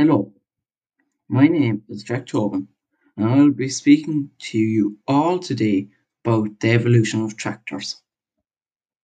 Hello, my name is Jack Tobin, and I will be speaking to you all today about the evolution of tractors.